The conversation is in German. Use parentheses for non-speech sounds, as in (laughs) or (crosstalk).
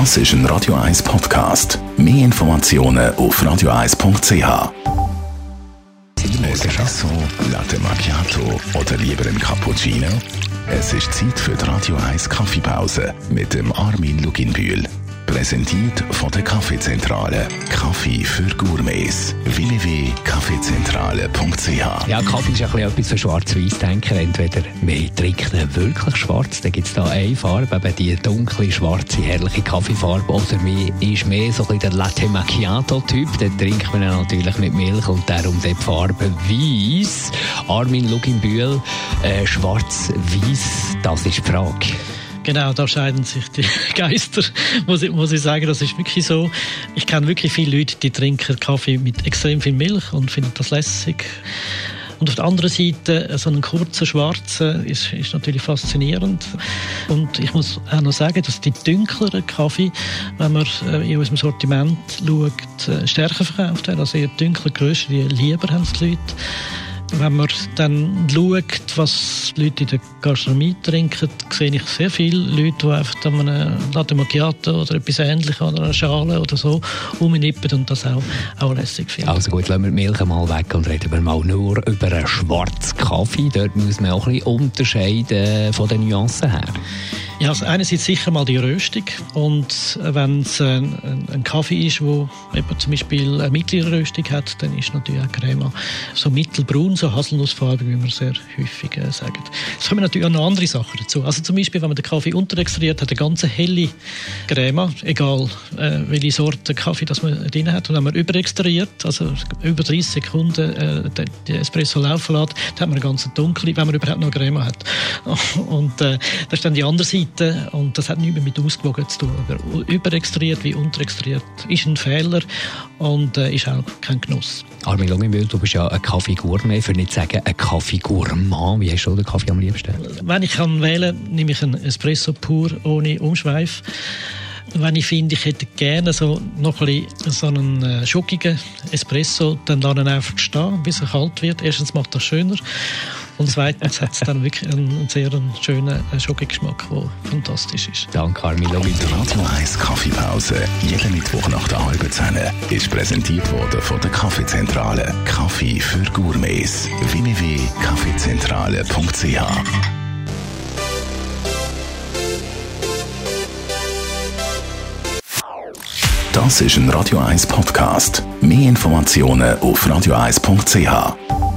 Das ist ein Radio 1 Podcast. Mehr Informationen auf radio1.ch. Espresso, Latte Macchiato oder lieber ein Cappuccino? Es ist Zeit für die Radio 1 Kaffeepause mit dem Armin Luginbühl. Präsentiert von der Kaffeezentrale. Kaffee für Gourmets. www.kaffeezentrale.ch Ja, Kaffee ist ein bisschen etwas für Schwarz-Weiß-Denker. Entweder wir trinken wirklich schwarz, dann gibt es da eine Farbe, eben die dunkle, schwarze, herrliche Kaffeefarbe. Oder mir ist mehr so ein bisschen der Latte Macchiato-Typ. Den trinkt man natürlich mit Milch und darum die Farbe Weiß. Armin Luginbühl, äh, schwarz-weiß, das ist die Frage. Genau, da scheiden sich die (laughs) Geister, muss ich, muss ich sagen. Das ist wirklich so. Ich kenne wirklich viele Leute, die trinken Kaffee mit extrem viel Milch und finden das lässig. Und auf der anderen Seite, so einen kurzen schwarzen ist, ist natürlich faszinierend. Und ich muss auch noch sagen, dass die dunkleren Kaffee, wenn man äh, in unserem Sortiment schaut, äh, stärker verkauft werden. Also eher dunkler, grösser, die lieber haben es die Leute. Wenn man dann schaut, was die Leute in der Gastronomie trinken, sehe ich sehr viele Leute, die einfach an einem Latte Macchiato oder etwas Ähnliches oder einer Schale oder so rumnippen und das auch, auch lässig finden. Also gut, lassen wir die Milch mal weg und reden wir mal nur über einen schwarzen Kaffee. Dort muss man auch ein bisschen unterscheiden von den Nuancen her. Ja, also einerseits sicher mal die Röstung und wenn es ein, ein, Kaffee ist, wo eben zum Beispiel eine mittlere Röstung hat, dann ist natürlich auch Crema so mittelbraun, so Haselnussfarbe, wie wir sehr häufig äh, sagen. Es kommen natürlich auch noch andere Sachen dazu. Also zum Beispiel, wenn man den Kaffee unterextrahiert, hat eine ganz helle Crema, egal äh, welche Sorte Kaffee das man drin hat. Und wenn man überextrahiert, also über 30 Sekunden äh, den Espresso laufen lässt, dann hat man eine ganz dunkle, wenn man überhaupt noch Crema hat. (laughs) Und äh, das ist dann die andere Seite Seite und das hat nichts mehr mit ausgewogen zu tun. Aber überextrahiert wie unterextrahiert ist ein Fehler und äh, ist auch kein Genuss. Armin Lungenbühl, du bist ja ein Kaffee-Gourmet, für nicht sagen ein Kaffee-Gourmand. Wie hast du den Kaffee am liebsten? Wenn ich kann wählen, nehme ich einen Espresso pur, ohne Umschweif wenn ich finde, ich hätte gerne so noch ein bisschen so einen äh, schockigen Espresso, dann lasse ich ihn einfach stehen, bis er kalt wird. Erstens macht das schöner und zweitens hat es dann wirklich einen, einen sehr schönen Schokogeschmack, der fantastisch ist. Danke, Carmelo. Die Radio 1 Kaffeepause, jeden Mittwoch nach der halben Zehn, ist präsentiert worden von der Kaffeezentrale. Kaffee für Gourmets. www.kaffeezentrale.ch Das ist ein Radio 1 Podcast. Mehr Informationen auf radio1.ch.